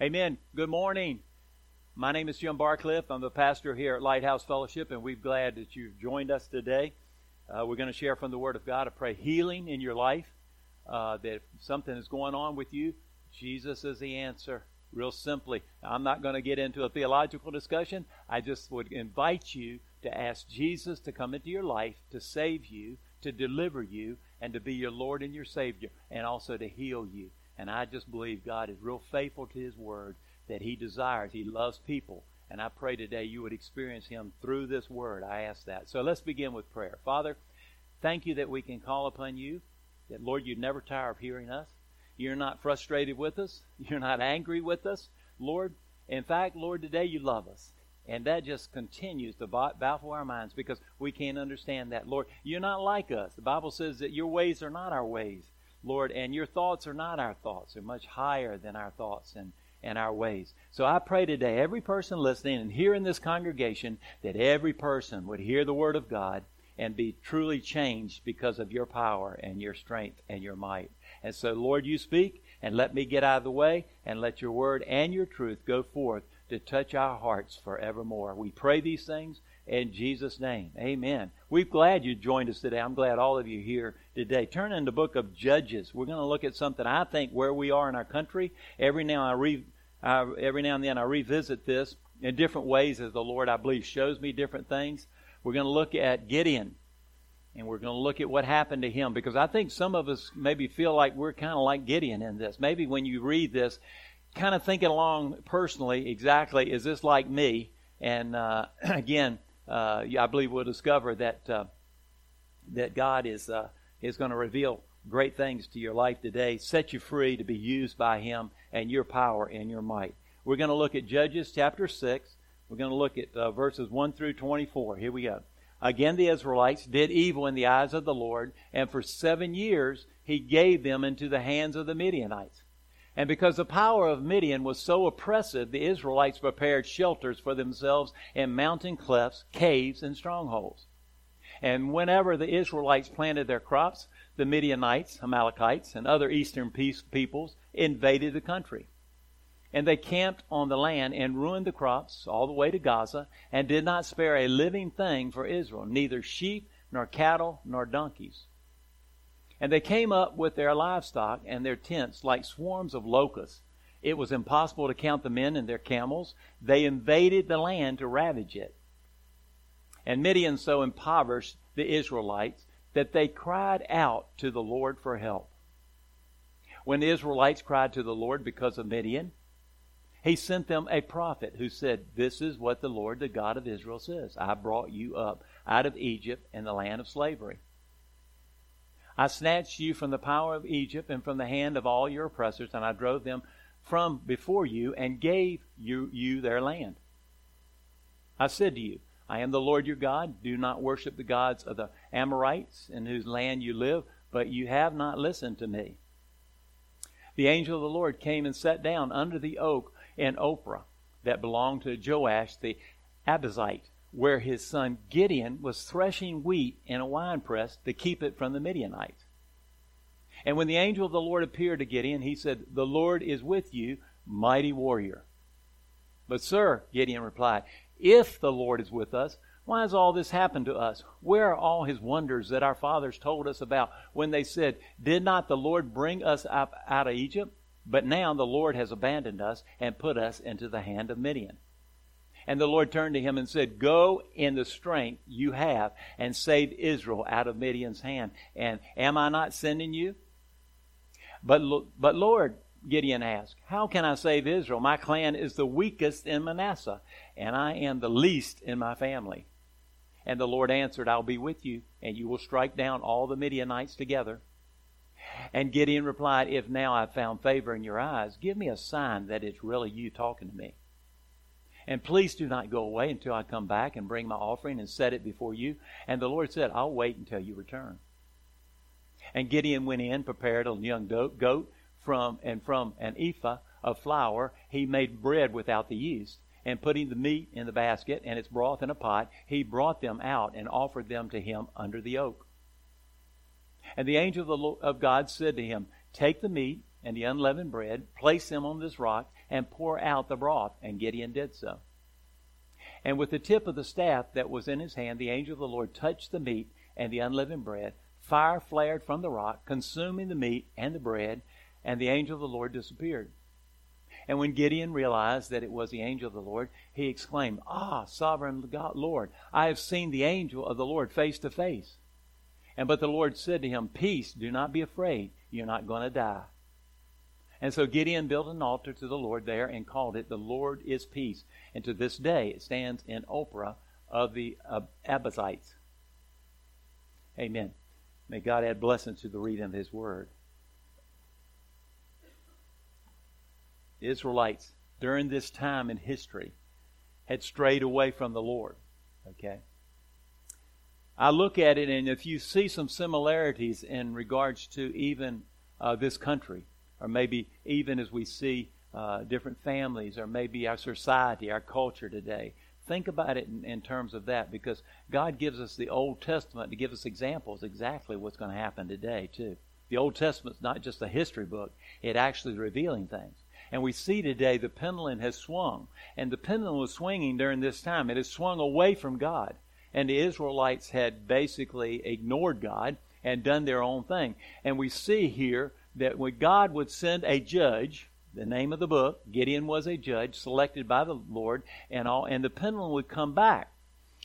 Amen. Good morning. My name is Jim Barcliff. I'm the pastor here at Lighthouse Fellowship, and we're glad that you've joined us today. Uh, we're going to share from the Word of God. I pray healing in your life. Uh, that if something is going on with you, Jesus is the answer. Real simply, I'm not going to get into a theological discussion. I just would invite you to ask Jesus to come into your life, to save you, to deliver you, and to be your Lord and your Savior, and also to heal you. And I just believe God is real faithful to His Word, that He desires, He loves people. And I pray today you would experience Him through this Word. I ask that. So let's begin with prayer. Father, thank you that we can call upon you, that, Lord, you never tire of hearing us. You're not frustrated with us, you're not angry with us. Lord, in fact, Lord, today you love us. And that just continues to baffle our minds because we can't understand that. Lord, you're not like us. The Bible says that your ways are not our ways. Lord, and your thoughts are not our thoughts. They're much higher than our thoughts and, and our ways. So I pray today, every person listening and here in this congregation, that every person would hear the Word of God and be truly changed because of your power and your strength and your might. And so, Lord, you speak and let me get out of the way and let your Word and your truth go forth to touch our hearts forevermore. We pray these things in Jesus' name. Amen. We're glad you joined us today. I'm glad all of you here today. Turn in the book of Judges. We're going to look at something I think where we are in our country. Every now I re, every now and then I revisit this in different ways as the Lord, I believe, shows me different things. We're going to look at Gideon. And we're going to look at what happened to him because I think some of us maybe feel like we're kind of like Gideon in this. Maybe when you read this, kind of thinking along personally, exactly, is this like me? And uh, again, uh, I believe we'll discover that uh, that God is uh, is going to reveal great things to your life today, set you free to be used by Him and your power and your might. We're going to look at Judges chapter six. We're going to look at uh, verses one through twenty-four. Here we go. Again, the Israelites did evil in the eyes of the Lord, and for seven years He gave them into the hands of the Midianites. And because the power of Midian was so oppressive, the Israelites prepared shelters for themselves in mountain clefts, caves, and strongholds. And whenever the Israelites planted their crops, the Midianites, Amalekites, and other eastern peoples invaded the country. And they camped on the land and ruined the crops all the way to Gaza, and did not spare a living thing for Israel, neither sheep, nor cattle, nor donkeys. And they came up with their livestock and their tents like swarms of locusts. It was impossible to count the men and their camels. They invaded the land to ravage it. And Midian so impoverished the Israelites that they cried out to the Lord for help. When the Israelites cried to the Lord because of Midian, he sent them a prophet who said, This is what the Lord, the God of Israel, says I brought you up out of Egypt and the land of slavery. I snatched you from the power of Egypt and from the hand of all your oppressors, and I drove them from before you and gave you, you their land. I said to you, I am the Lord your God. Do not worship the gods of the Amorites in whose land you live, but you have not listened to me. The angel of the Lord came and sat down under the oak in Ophrah that belonged to Joash the Abiezrite where his son Gideon was threshing wheat in a winepress to keep it from the Midianites. And when the angel of the Lord appeared to Gideon, he said, The Lord is with you, mighty warrior. But, sir, Gideon replied, If the Lord is with us, why has all this happened to us? Where are all his wonders that our fathers told us about when they said, Did not the Lord bring us up out of Egypt? But now the Lord has abandoned us and put us into the hand of Midian. And the Lord turned to him and said, Go in the strength you have and save Israel out of Midian's hand. And am I not sending you? But, but Lord, Gideon asked, How can I save Israel? My clan is the weakest in Manasseh, and I am the least in my family. And the Lord answered, I'll be with you, and you will strike down all the Midianites together. And Gideon replied, If now I've found favor in your eyes, give me a sign that it's really you talking to me. And please do not go away until I come back and bring my offering and set it before you. And the Lord said, I'll wait until you return. And Gideon went in, prepared a young goat from and from an ephah of flour, he made bread without the yeast. And putting the meat in the basket and its broth in a pot, he brought them out and offered them to him under the oak. And the angel of the Lord, of God said to him, Take the meat and the unleavened bread, place them on this rock, and pour out the broth. And Gideon did so. And with the tip of the staff that was in his hand, the angel of the Lord touched the meat and the unleavened bread. Fire flared from the rock, consuming the meat and the bread, and the angel of the Lord disappeared. And when Gideon realized that it was the angel of the Lord, he exclaimed, Ah, sovereign God, Lord, I have seen the angel of the Lord face to face. And but the Lord said to him, Peace, do not be afraid. You're not going to die. And so Gideon built an altar to the Lord there and called it, The Lord is Peace. And to this day it stands in Ophrah of the uh. Amen. May God add blessings to the reading of His Word. The Israelites, during this time in history, had strayed away from the Lord. Okay? I look at it, and if you see some similarities in regards to even uh, this country, or maybe even as we see uh, different families, or maybe our society, our culture today, think about it in, in, terms of that because God gives us the Old Testament to give us examples exactly what's going to happen today, too. The Old Testament's not just a history book, it actually is revealing things. And we see today the pendulum has swung. And the pendulum was swinging during this time. It has swung away from God and the Israelites had basically ignored God and done their own thing. And we see here that when God would send a judge, the name of the book, Gideon was a judge selected by the Lord, and all, and the pendulum would come back.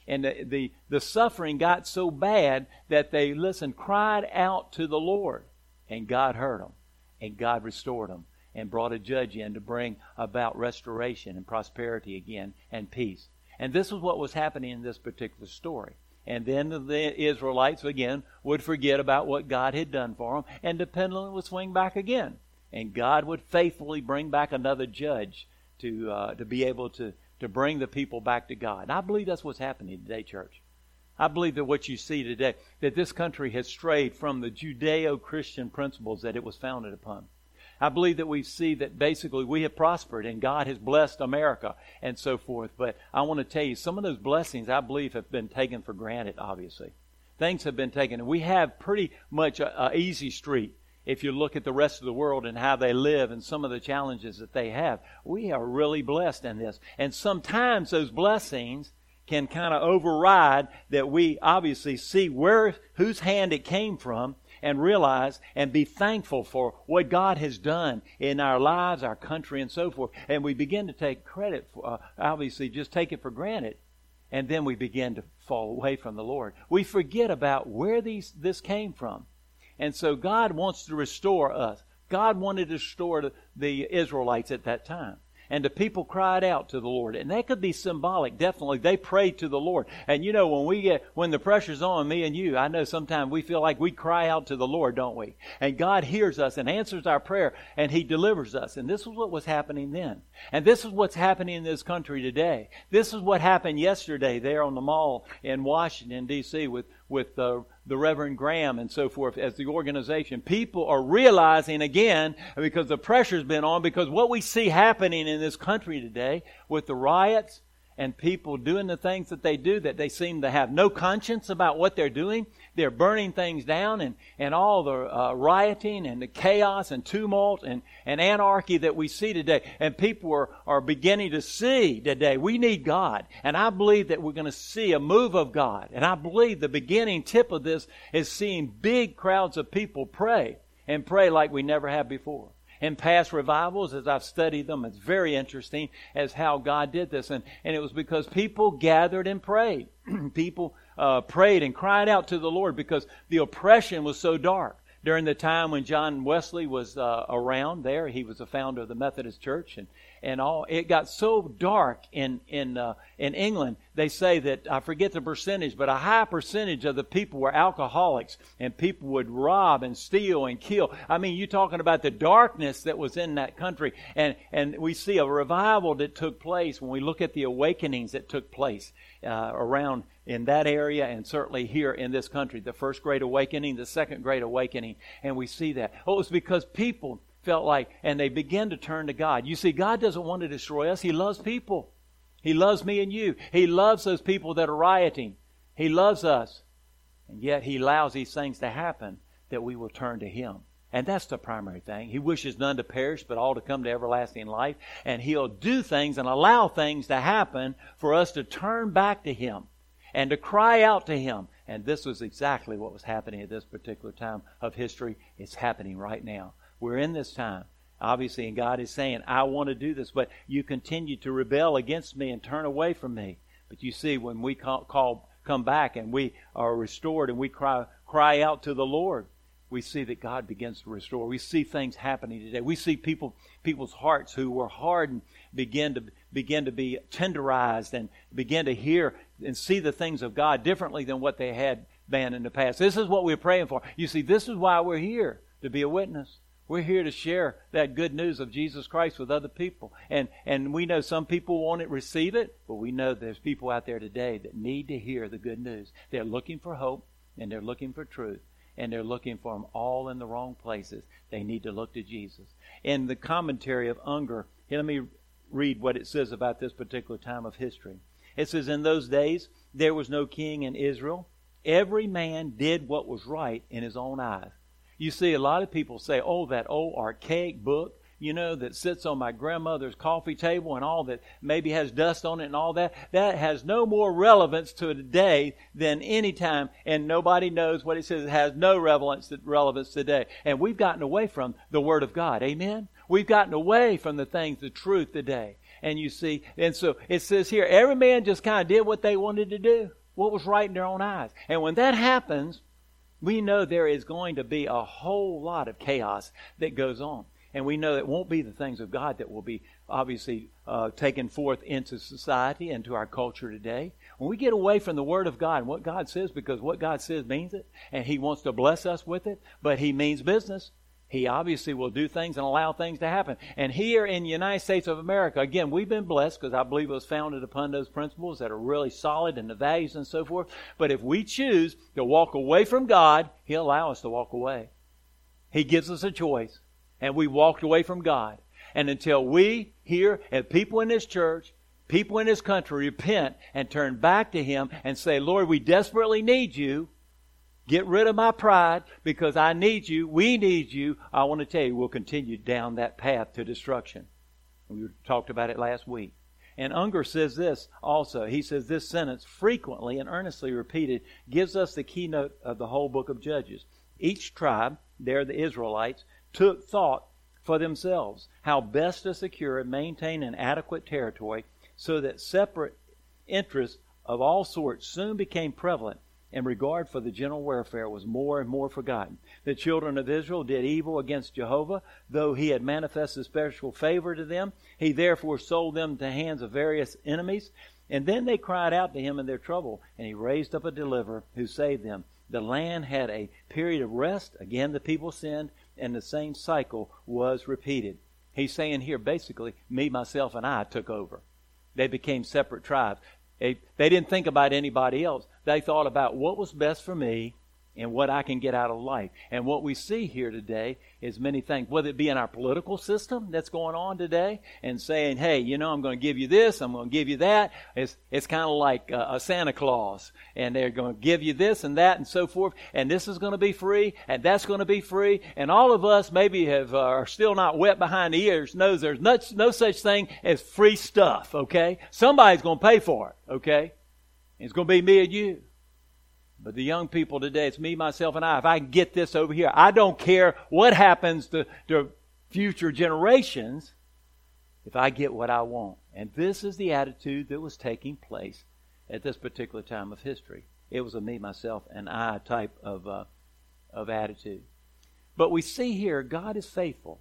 And the, the, the suffering got so bad that they, listen, cried out to the Lord. And God heard them. And God restored them and brought a judge in to bring about restoration and prosperity again and peace. And this is what was happening in this particular story. And then the Israelites, again, would forget about what God had done for them, and the pendulum would swing back again. And God would faithfully bring back another judge to, uh, to be able to, to bring the people back to God. And I believe that's what's happening today, church. I believe that what you see today, that this country has strayed from the Judeo Christian principles that it was founded upon. I believe that we see that basically we have prospered and God has blessed America and so forth. But I want to tell you, some of those blessings I believe have been taken for granted, obviously. Things have been taken. And we have pretty much a, a easy street if you look at the rest of the world and how they live and some of the challenges that they have. We are really blessed in this. And sometimes those blessings can kind of override that we obviously see where whose hand it came from and realize and be thankful for what God has done in our lives, our country, and so forth. And we begin to take credit, for, uh, obviously, just take it for granted. And then we begin to fall away from the Lord. We forget about where these, this came from. And so God wants to restore us. God wanted to restore the, the Israelites at that time and the people cried out to the Lord. And that could be symbolic, definitely. They prayed to the Lord. And you know, when we get, when the pressure's on me and you, I know sometimes we feel like we cry out to the Lord, don't we? And God hears us and answers our prayer and He delivers us. And this is what was happening then. And this is what's happening in this country today. This is what happened yesterday there on the mall in Washington, D.C. with, with the the Reverend Graham and so forth as the organization. People are realizing again because the pressure's been on because what we see happening in this country today with the riots and people doing the things that they do that they seem to have no conscience about what they're doing. They're burning things down and, and all the uh, rioting and the chaos and tumult and, and anarchy that we see today. And people are, are beginning to see today we need God. And I believe that we're going to see a move of God. And I believe the beginning tip of this is seeing big crowds of people pray and pray like we never have before in past revivals as I've studied them. It's very interesting as how God did this. And, and it was because people gathered and prayed. people uh, prayed and cried out to the Lord because the oppression was so dark. During the time when John Wesley was uh, around there, he was the founder of the Methodist Church, and and all. It got so dark in in uh, in England. They say that I forget the percentage, but a high percentage of the people were alcoholics, and people would rob and steal and kill. I mean, you're talking about the darkness that was in that country, and and we see a revival that took place when we look at the awakenings that took place uh, around in that area and certainly here in this country. The first great awakening, the second great awakening, and we see that. Oh, it was because people felt like, and they begin to turn to God. You see, God doesn't want to destroy us. He loves people. He loves me and you. He loves those people that are rioting. He loves us. And yet He allows these things to happen that we will turn to Him And that's the primary thing. He wishes none to perish, but all to come to everlasting life. And He'll do things and allow things to happen for us to turn back to Him and to cry out to Him. And this was exactly what was happening at this particular time of history. It's happening right now. We're in this time. Obviously, and God is saying, I want to do this, but you continue to rebel against me and turn away from me. But you see, when we call, call come back and we are restored and we cry, cry out to the Lord, we see that God begins to restore. We see things happening today. We see people, people's hearts who were hardened begin to begin to be tenderized and begin to hear and see the things of God differently than what they had been in the past. This is what we're praying for. You see, this is why we're here to be a witness. We're here to share that good news of Jesus Christ with other people. And, and we know some people won't receive it, but we know there's people out there today that need to hear the good news. They're looking for hope and they're looking for truth and they're looking for them all in the wrong places. They need to look to Jesus. In the commentary of Unger, here, let me read what it says about this particular time of history. It says, In those days, there was no king in Israel. Every man did what was right in his own eyes. You see, a lot of people say, oh, that old archaic book, you know, that sits on my grandmother's coffee table and all that maybe has dust on it and all that, that has no more relevance to today than any time, and nobody knows what it says. It has no relevance, today. And we've gotten away from the Word of God. Amen? We've gotten away from the things, the truth today. And you see, and so it says here, every man just kind of did what they wanted to do, what was right in their own eyes. And when that happens, we know there is going to be a whole lot of chaos that goes on. And we know it won't be the things of God that will be obviously uh, taken forth into society and to our culture today. When we get away from the Word of God and what God says, because what God says means it, and He wants to bless us with it, but He means business. He obviously will do things and allow things to happen. And here in the United States of America, again, we've been blessed because I believe it was founded upon those principles that are really solid and the values and so forth. But if we choose to walk away from God, He'll allow us to walk away. He gives us a choice. And we walked away from God. And until we here, and people in this church, people in this country repent and turn back to Him and say, Lord, we desperately need you, Get rid of my pride because I need you. We need you. I want to tell you, we'll continue down that path to destruction. We talked about it last week. And Unger says this also. He says this sentence, frequently and earnestly repeated, gives us the keynote of the whole book of Judges. Each tribe, there the Israelites, took thought for themselves how best to secure and maintain an adequate territory so that separate interests of all sorts soon became prevalent and regard for the general welfare was more and more forgotten. The children of Israel did evil against Jehovah, though he had manifested special favor to them. He therefore sold them to hands of various enemies. And then they cried out to him in their trouble, and he raised up a deliverer who saved them. The land had a period of rest. Again, the people sinned, and the same cycle was repeated. He's saying here basically, me, myself, and I took over. They became separate tribes. They, they didn't think about anybody else. They thought about what was best for me and what I can get out of life. And what we see here today is many things, whether it be in our political system that's going on today and saying, hey, you know, I'm going to give you this, I'm going to give you that. It's, it's kind of like a, Santa Claus. And they're going to give you this and that and so forth. And this is going to be free and that's going to be free. And all of us maybe have, uh, are still not wet behind the ears, knows there's no, no such thing as free stuff, okay? Somebody's going to pay for it, okay? It's going to be me and you. But the young people today, it's me, myself, and I. If I can get this over here, I don't care what happens to, to future generations if I get what I want. And this is the attitude that was taking place at this particular time of history. It was a me, myself, and I type of, uh, of attitude. But we see here God is faithful,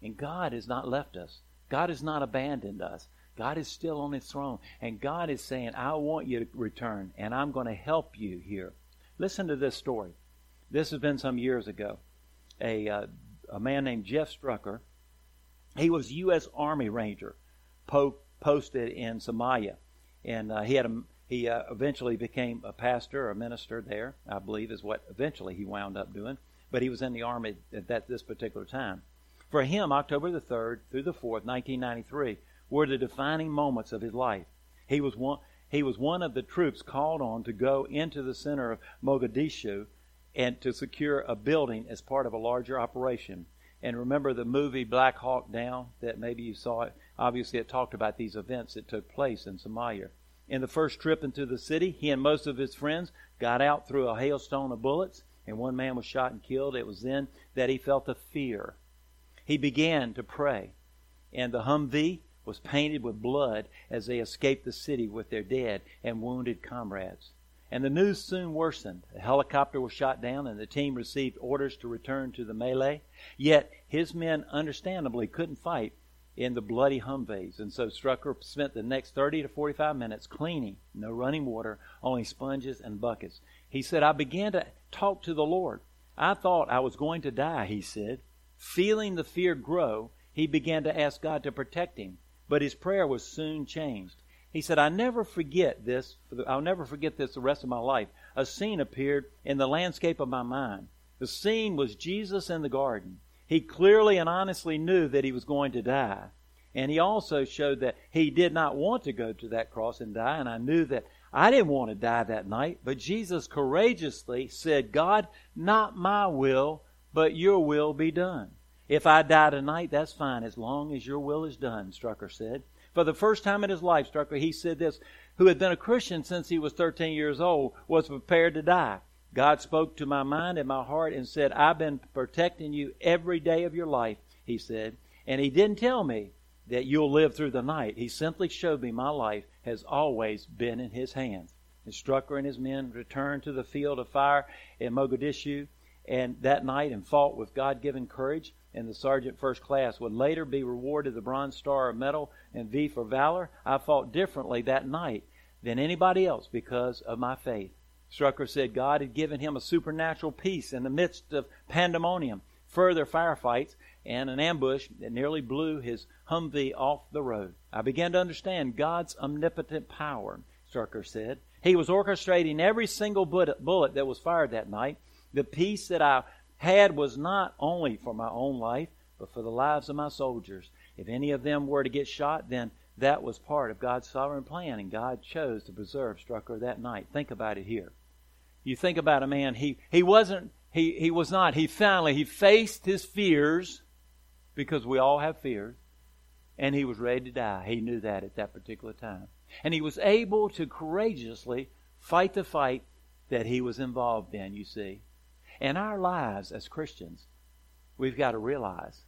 and God has not left us. God has not abandoned us. God is still on his throne. And God is saying, I want you to return, and I'm going to help you here. Listen to this story. This has been some years ago. A, uh, a man named Jeff Struecker, he was U.S. Army Ranger po- posted in Somalia. And uh, he had a, he uh, eventually became a pastor, a minister there, I believe is what eventually he wound up doing. But he was in the Army at that, this particular time. For him, October the 3rd through the 4th, 1993, were the defining moments of his life. He was one, he was one of the troops called on to go into the center of Mogadishu and to secure a building as part of a larger operation. And remember the movie Black Hawk Down that maybe you saw it. Obviously, it talked about these events that took place in Somalia. In the first trip into the city, he and most of his friends got out through a hailstone of bullets, and one man was shot and killed. It was then that he felt a fear. He began to pray, and the Humvee was painted with blood as they escaped the city with their dead and wounded comrades. And the news soon worsened. A helicopter was shot down, and the team received orders to return to the melee. Yet his men understandably couldn't fight in the bloody Humvees, and so Struecker spent the next 30 to 45 minutes cleaning, no running water, only sponges and buckets. He said, I began to talk to the Lord. I thought I was going to die, he said. Feeling the fear grow, he began to ask God to protect him, but his prayer was soon changed. He said, I never forget this, I'll never forget this the rest of my life. A scene appeared in the landscape of my mind. The scene was Jesus in the garden. He clearly and honestly knew that he was going to die. And he also showed that he did not want to go to that cross and die. And I knew that I didn't want to die that night. But Jesus courageously said, God, not my will, but your will be done. If I die tonight, that's fine, as long as your will is done, Struecker said. For the first time in his life, Struecker, he said this, who had been a Christian since he was 13 years old, was prepared to die. God spoke to my mind and my heart and said, I've been protecting you every day of your life, he said. And he didn't tell me that you'll live through the night. He simply showed me my life has always been in his hands. And Struecker and his men returned to the field of fire in Mogadishu and that night and fought with God given courage and the sergeant first class would later be rewarded the Bronze Star Medal and V for Valor. I fought differently that night than anybody else because of my faith. Struecker said God had given him a supernatural peace in the midst of pandemonium, further firefights, and an ambush that nearly blew his Humvee off the road. I began to understand God's omnipotent power, Struecker said. He was orchestrating every single bullet that was fired that night. The peace that I had was not only for my own life, but for the lives of my soldiers. If any of them were to get shot, then that was part of God's sovereign plan, and God chose to preserve Struecker that night. Think about it here. You think about a man, he, he wasn't, he, he was not, he finally, he faced his fears, because we all have fears, and he was ready to die. He knew that at that particular time. And he was able to courageously fight the fight that he was involved in, you see. In our lives as Christians, we've got to realize,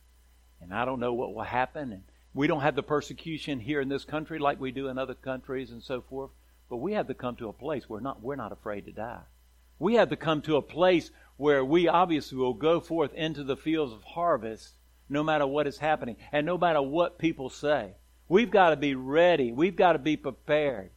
and I don't know what will happen, and we don't have the persecution here in this country like we do in other countries and so forth, but we have to come to a place where not, we're not afraid to die. We have to come to a place where we obviously will go forth into the fields of harvest no matter what is happening and no matter what people say. We've got to be ready. We've got to be prepared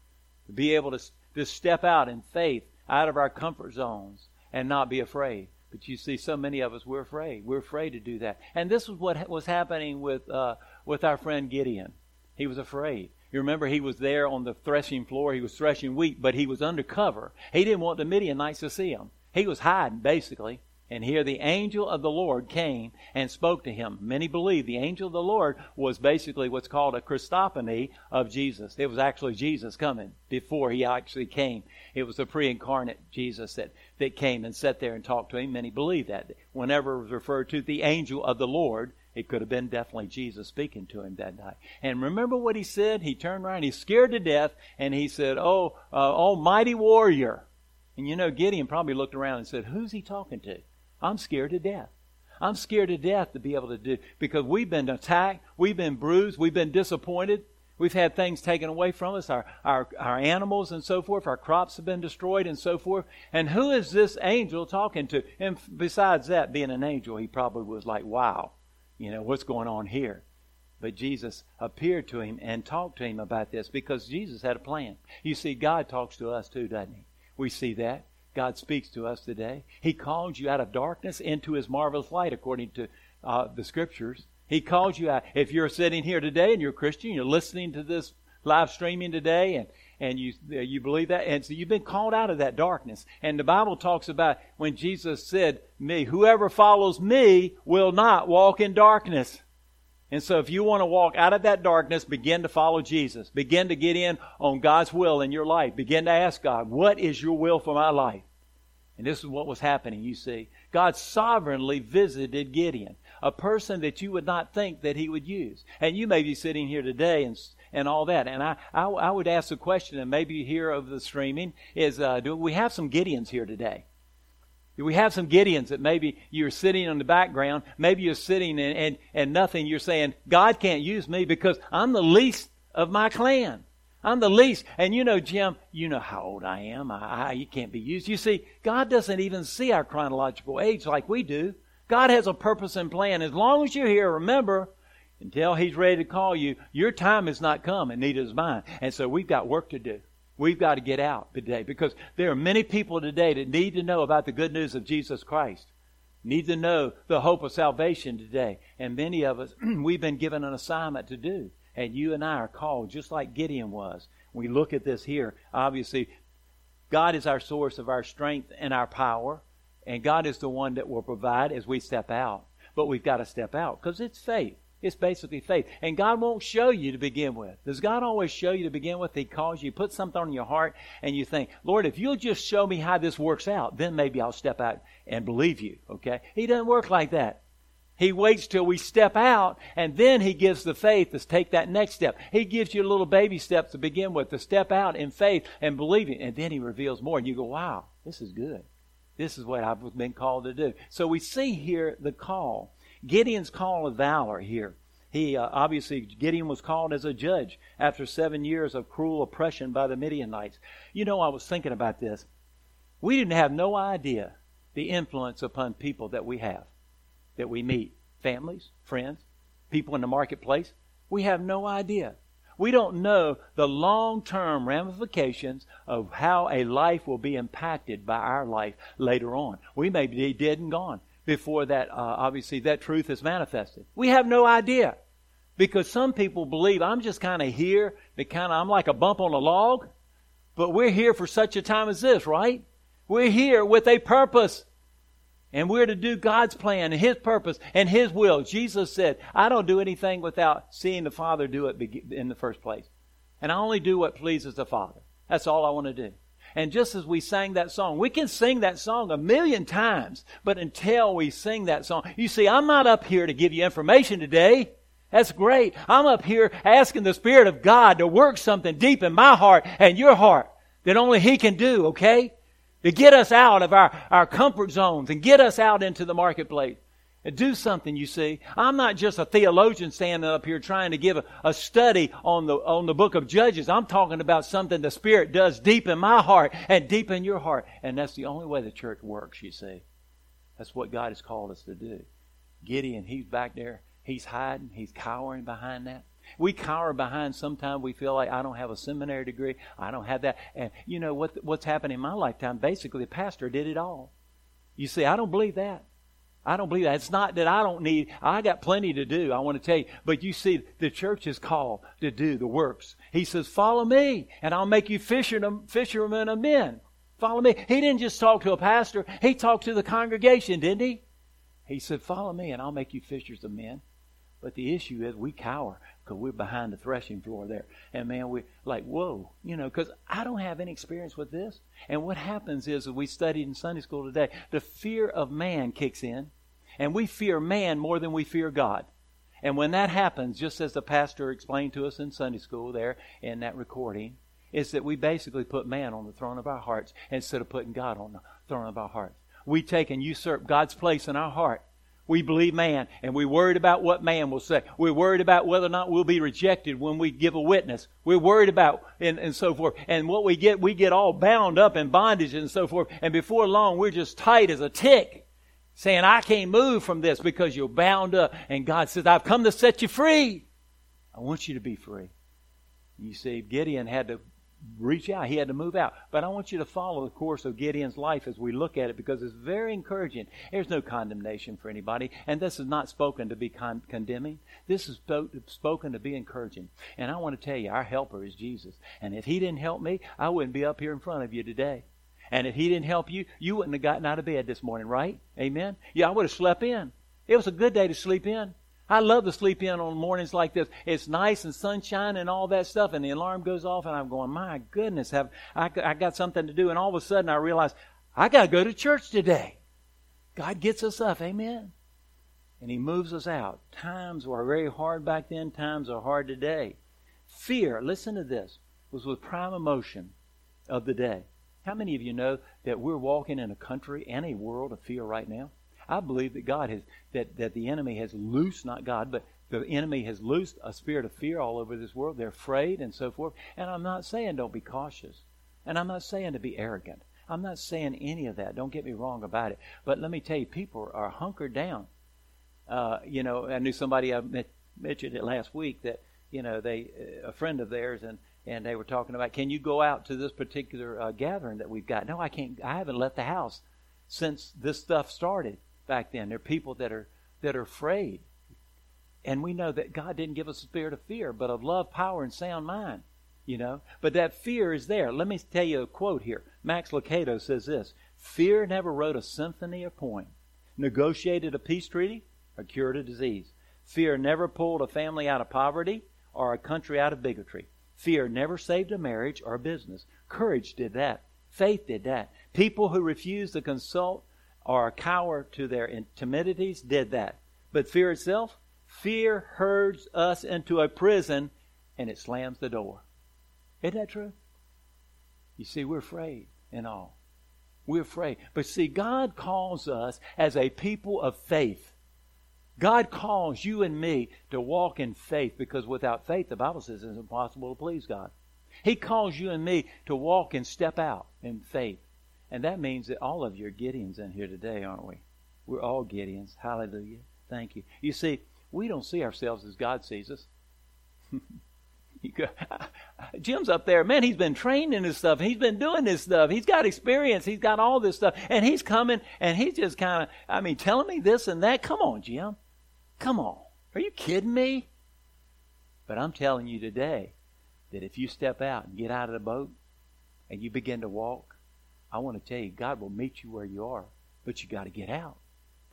to be able to, to step out in faith out of our comfort zones and not be afraid. But you see, so many of us, we're afraid. We're afraid to do that. And this was what was happening with, uh, with our friend Gideon. He was afraid. You remember he was there on the threshing floor. He was threshing wheat, but he was undercover. He didn't want the Midianites to see him. He was hiding, basically. And here the angel of the Lord came and spoke to him. Many believe the angel of the Lord was basically what's called a Christophany of Jesus. It was actually Jesus coming before he actually came. It was the pre-incarnate Jesus that, that came and sat there and talked to him. Many believe that. Whenever it was referred to the angel of the Lord, it could have been definitely Jesus speaking to him that night. And remember what he said? He turned around, he's scared to death, and he said, Oh, uh, almighty warrior. And you know, Gideon probably looked around and said, Who's he talking to? I'm scared to death. I'm scared to death to be able to do because we've been attacked, we've been bruised, we've been disappointed, we've had things taken away from us, our, our, our animals and so forth, our crops have been destroyed and so forth. And who is this angel talking to? And besides that, being an angel, he probably was like, wow, you know, what's going on here? But Jesus appeared to him and talked to him about this because Jesus had a plan. You see, God talks to us too, doesn't he? We see that. God speaks to us today. He calls you out of darkness into His marvelous light, according to uh, the Scriptures. He calls you out. If you're sitting here today and you're a Christian, you're listening to this live streaming today, and and you you believe that, and so you've been called out of that darkness. And the Bible talks about when Jesus said, "Me, whoever follows me will not walk in darkness." And so, if you want to walk out of that darkness, begin to follow Jesus. Begin to get in on God's will in your life. Begin to ask God, What is your will for my life? And this is what was happening, you see. God sovereignly visited Gideon, a person that you would not think that he would use. And you may be sitting here today and, and all that. And I, I, I would ask the question, and maybe here of the streaming, is uh, do we have some Gideons here today? We have some Gideons that maybe you're sitting in the background, maybe you're sitting and, and, and nothing, you're saying, God can't use me because I'm the least of my clan. I'm the least. And you know, Jim, you know how old I am. I, I, you can't be used. You see, God doesn't even see our chronological age like we do. God has a purpose and plan. As long as you're here, remember, until He's ready to call you, your time has not come, and neither is mine. And so we've got work to do. We've got to get out today because there are many people today that need to know about the good news of Jesus Christ. Need to know the hope of salvation today. And many of us, we've been given an assignment to do. And you and I are called just like Gideon was. We look at this here. Obviously, God is our source of our strength and our power. And God is the one that will provide as we step out. But we've got to step out because it's faith. It's basically faith. And God won't show you to begin with. Does God always show you to begin with? He calls you, put something on your heart, and you think, Lord, if you'll just show me how this works out, then maybe I'll step out and believe you. Okay? He doesn't work like that. He waits till we step out, and then he gives the faith to take that next step. He gives you little baby steps to begin with, to step out in faith and believing, and then he reveals more. And you go, wow, this is good. This is what I've been called to do. So we see here the call. Gideon's call of valor here. He uh, obviously Gideon was called as a judge after seven years of cruel oppression by the Midianites. You know, I was thinking about this. We didn't have no idea the influence upon people that we have that we meet families, friends, people in the marketplace. We have no idea. We don't know the long term ramifications of how a life will be impacted by our life later on. We may be dead and gone before that, uh, obviously, that truth is manifested. We have no idea. Because some people believe I'm just kind of here, that kind of, I'm like a bump on a log, but we're here for such a time as this, right? We're here with a purpose. And we're to do God's plan and His purpose and His will. Jesus said, I don't do anything without seeing the Father do it in the first place. And I only do what pleases the Father. That's all I want to do. And just as we sang that song, we can sing that song a million times, but until we sing that song, you see, I'm not up here to give you information today. That's great. I'm up here asking the Spirit of God to work something deep in my heart and your heart that only He can do, okay? to get us out of our, our comfort zones and get us out into the marketplace. Do something, you see. I'm not just a theologian standing up here trying to give a, a study on the, on the book of Judges. I'm talking about something the Spirit does deep in my heart and deep in your heart. And that's the only way the church works, you see. That's what God has called us to do. Gideon, he's back there. He's hiding. He's cowering behind that. We cower behind sometimes we feel like I don't have a seminary degree, I don't have that. And you know what what's happened in my lifetime? Basically, the pastor did it all. You see, I don't believe that. I don't believe that. It's not that I don't need, I got plenty to do, I want to tell you. But you see, the church is called to do the works. He says, follow me, and I'll make you fishermen, of men. Follow me. He didn't just talk to a pastor, he talked to the congregation, didn't he? He said, follow me, and I'll make you fishers of men. But the issue is we cower because we're behind the threshing floor there. And man, we're like, whoa, you know, because I don't have any experience with this. And what happens is, we studied in Sunday school today, the fear of man kicks in, and we fear man more than we fear God. And when that happens, just as the pastor explained to us in Sunday school there in that recording, is that we basically put man on the throne of our hearts instead of putting God on the throne of our hearts. We take and usurp God's place in our heart we believe man, and we're worried about what man will say. We're worried about whether or not we'll be rejected when we give a witness. We're worried about, and, and so forth. And what we get, we get all bound up in bondage and so forth. And before long, we're just tight as a tick, saying, I can't move from this because you're bound up. And God says, I've come to set you free. I want you to be free. You see, Gideon had to reach out. He had to move out. But I want you to follow the course of Gideon's life as we look at it because it's very encouraging. There's no condemnation for anybody, and this is not spoken to be con- condemning. This is spoken to be encouraging. And I want to tell you, our helper is Jesus. And if he didn't help me, I wouldn't be up here in front of you today. And if he didn't help you, you wouldn't have gotten out of bed this morning, right? Amen? Yeah, I would have slept in. It was a good day to sleep in. I love to sleep in on mornings like this. It's nice and sunshine and all that stuff, and the alarm goes off, and I'm going, my goodness, have I, I got something to do? And all of a sudden, I realize I got to go to church today. God gets us up. Amen. And He moves us out. Times were very hard back then, times are hard today. Fear, listen to this, was with prime emotion of the day. How many of you know that we're walking in a country and a world of fear right now? I believe that God has that, that the enemy has loosed, not God, but the enemy has loosed a spirit of fear all over this world. They're afraid and so forth. And I'm not saying don't be cautious. And I'm not saying to be arrogant. I'm not saying any of that. Don't get me wrong about it. But let me tell you, people are hunkered down. Uh, you know, I knew somebody I met, mentioned it last week that you know they a friend of theirs and and they were talking about can you go out to this particular uh, gathering that we've got? No, I can't. I haven't left the house since this stuff started back then. There are people that are that are afraid, and we know that God didn't give us a spirit of fear, but of love, power, and sound mind. You know, but that fear is there. Let me tell you a quote here. Max Lucado says this: "Fear never wrote a symphony or poem, negotiated a peace treaty, or cured a disease. Fear never pulled a family out of poverty." or a country out of bigotry. Fear never saved a marriage or a business. Courage did that. Faith did that. People who refuse to consult or cower to their timidities did that. But fear itself, fear herds us into a prison and it slams the door. Isn't that true? You see, we're afraid and all. We're afraid. But see, God calls us as a people of faith. God calls you and me to walk in faith because without faith, the Bible says it's impossible to please God. He calls you and me to walk and step out in faith. And that means that all of you are Gideons in here today, aren't we? We're all Gideons. Hallelujah. Thank you. You see, we don't see ourselves as God sees us. Jim's up there. Man, he's been trained in this stuff. He's been doing this stuff. He's got experience. He's got all this stuff. And he's coming and he's just kind of, I mean, telling me this and that. Come on, Jim. Come on. Are you kidding me? But I'm telling you today that if you step out and get out of the boat and you begin to walk, I want to tell you, God will meet you where you are, but you got to get out.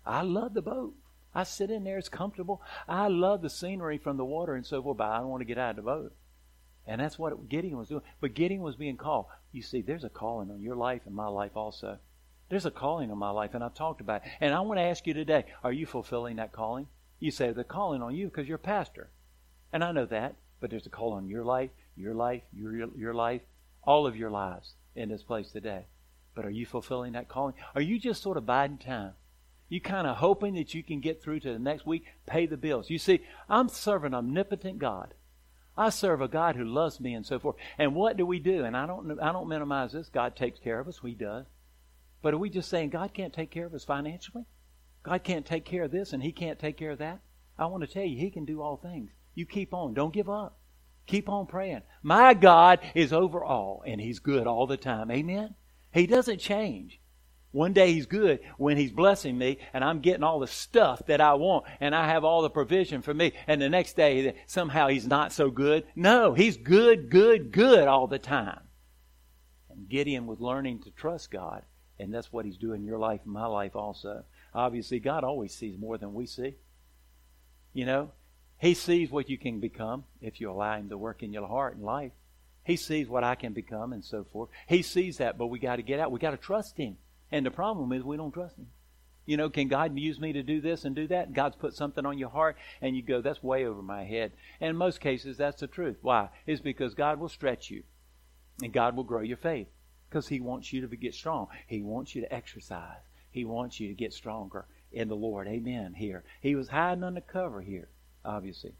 I love the boat. I sit in there, it's comfortable. I love the scenery from the water and so forth, but I don't want to get out of the boat. And that's what Gideon was doing. But Gideon was being called. You see, there's a calling on your life and my life also. There's a calling on my life, and I've talked about it. And I want to ask you today are you fulfilling that calling? You say the calling on you because you're a pastor. And I know that, but there's a call on your life, your life, your, your life, all of your lives in this place today. But are you fulfilling that calling? Are you just sort of biding time? You kind of hoping that you can get through to the next week, pay the bills. You see, I'm serving omnipotent God. I serve a God who loves me and so forth. And what do we do? And I don't I don't minimize this. God takes care of us. He does. But are we just saying God can't take care of us financially? God can't take care of this and He can't take care of that. I want to tell you, He can do all things. You keep on. Don't give up. Keep on praying. My God is over all, and He's good all the time. Amen? He doesn't change. One day He's good when He's blessing me, and I'm getting all the stuff that I want, and I have all the provision for me. And the next day, somehow He's not so good. No, He's good, good, good all the time. And Gideon was learning to trust God, and that's what He's doing in your life and my life also. Obviously, God always sees more than we see. You know, He sees what you can become if you allow Him to work in your heart and life. He sees what I can become and so forth. He sees that, but we got to get out. We got to trust Him. And the problem is we don't trust Him. You know, can God use me to do this and do that? God's put something on your heart, and you go, that's way over my head. And in most cases, that's the truth. Why? It's because God will stretch you, and God will grow your faith because He wants you to get strong. He wants you to exercise. He wants you to get stronger in the Lord. Amen. Here. He was hiding under cover here, obviously.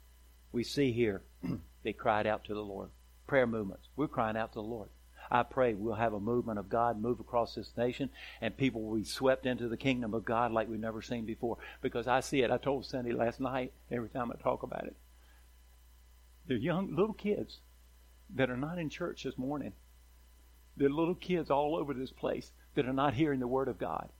We see here they cried out to the Lord. Prayer movements. We're crying out to the Lord. I pray we'll have a movement of God move across this nation and people will be swept into the kingdom of God like we've never seen before. Because I see it. I told Cindy last night, every time I talk about it. They're young little kids that are not in church this morning. They're little kids all over this place that are not hearing the word of God.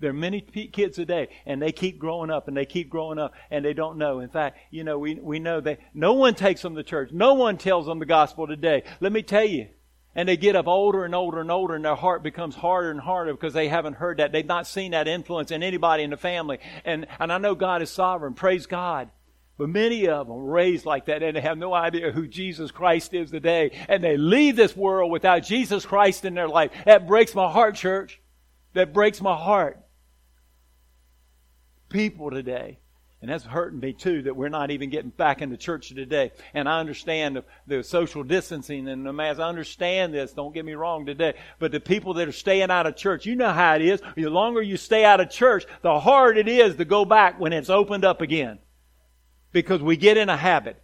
There are many kids today, and they keep growing up and they keep growing up, and they don't know. In fact, you know, we, we know that no one takes them to church. No one tells them the gospel today. Let me tell you. And they get up older and older and older, and their heart becomes harder and harder because they haven't heard that. They've not seen that influence in anybody in the family. And, and I know God is sovereign. Praise God. But many of them raised like that and they have no idea who Jesus Christ is today. And they leave this world without Jesus Christ in their life. That breaks my heart, church. that breaks my heart. People today and that's hurting me too that we're not even getting back into church today. And I understand the, the, social distancing and the mass. I understand this. Don't get me wrong today. But the people that are staying out of church, you know how it is. The longer you stay out of church, the harder it is to go back when it's opened up again. Because we get in a habit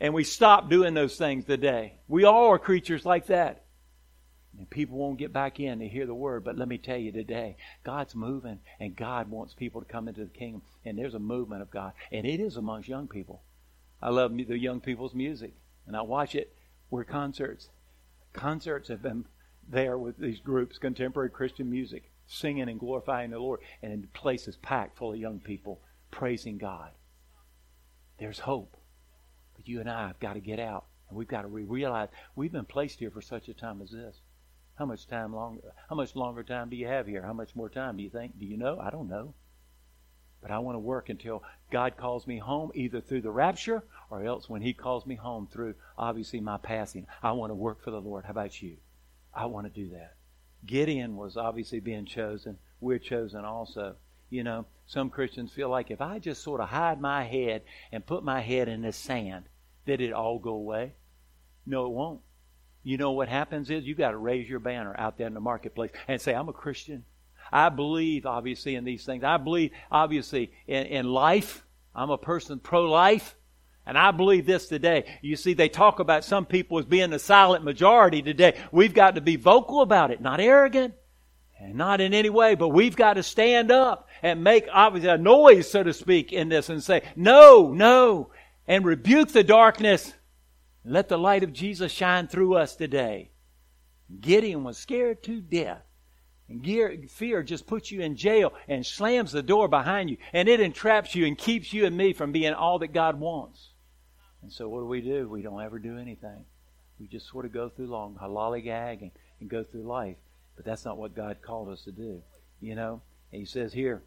and we stop doing those things today. We all are creatures like that. And people won't get back in to hear the word. But let me tell you today, God's moving and God wants people to come into the kingdom. And there's a movement of God. And it is amongst young people. I love the young people's music. And I watch it where concerts. Concerts have been there with these groups, contemporary Christian music, singing and glorifying the Lord. And the place is packed full of young people praising God. There's hope. But you and I have got to get out. And we've got to realize we've been placed here for such a time as this. How much time longer? How much longer time do you have here? How much more time do you think? Do you know? I don't know. But I want to work until God calls me home, either through the rapture or else when He calls me home through obviously my passing. I want to work for the Lord. How about you? I want to do that. Gideon was obviously being chosen. We're chosen also. You know, some Christians feel like if I just sort of hide my head and put my head in the sand, that it all go away. No, it won't you know what happens is you got to raise your banner out there in the marketplace and say, I'm a Christian. I believe, obviously, in these things. I believe, obviously, in, in life. I'm a person pro life. And I believe this today. You see, they talk about some people as being the silent majority today. We've got to be vocal about it, not arrogant, and not in any way, but we've got to stand up and make obviously a noise, so to speak, in this and say, no, no, and rebuke the darkness let the light of Jesus shine through us today. Gideon was scared to death. And fear just puts you in jail and slams the door behind you. And it entraps you and keeps you and me from being all that God wants. And so what do we do? We don't ever do anything. We just sort of go through long, lollygag and, and go through life. But that's not what God called us to do. You know? And he says here,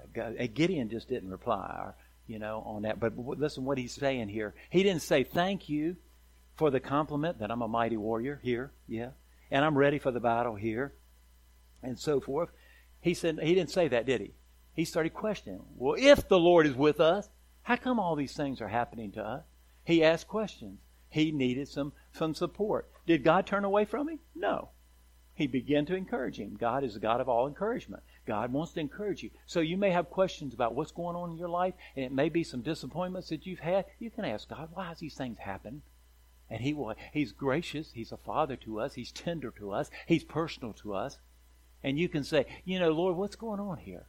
uh, God, uh, Gideon just didn't reply you know, on that. But listen what he's saying here. He didn't say thank you for the compliment that I'm a mighty warrior here, yeah, and I'm ready for the battle here, and so forth. He said he didn't say that, did he? He started questioning. Well, if the Lord is with us, how come all these things are happening to us? He asked questions. He needed some some support. Did God turn away from him? No. He began to encourage him. God is the God of all encouragement. God wants to encourage you. So you may have questions about what's going on in your life, and it may be some disappointments that you've had. You can ask God, why has these things happened? And He will. He's gracious. He's a father to us. He's tender to us. He's personal to us. And you can say, you know, Lord, what's going on here?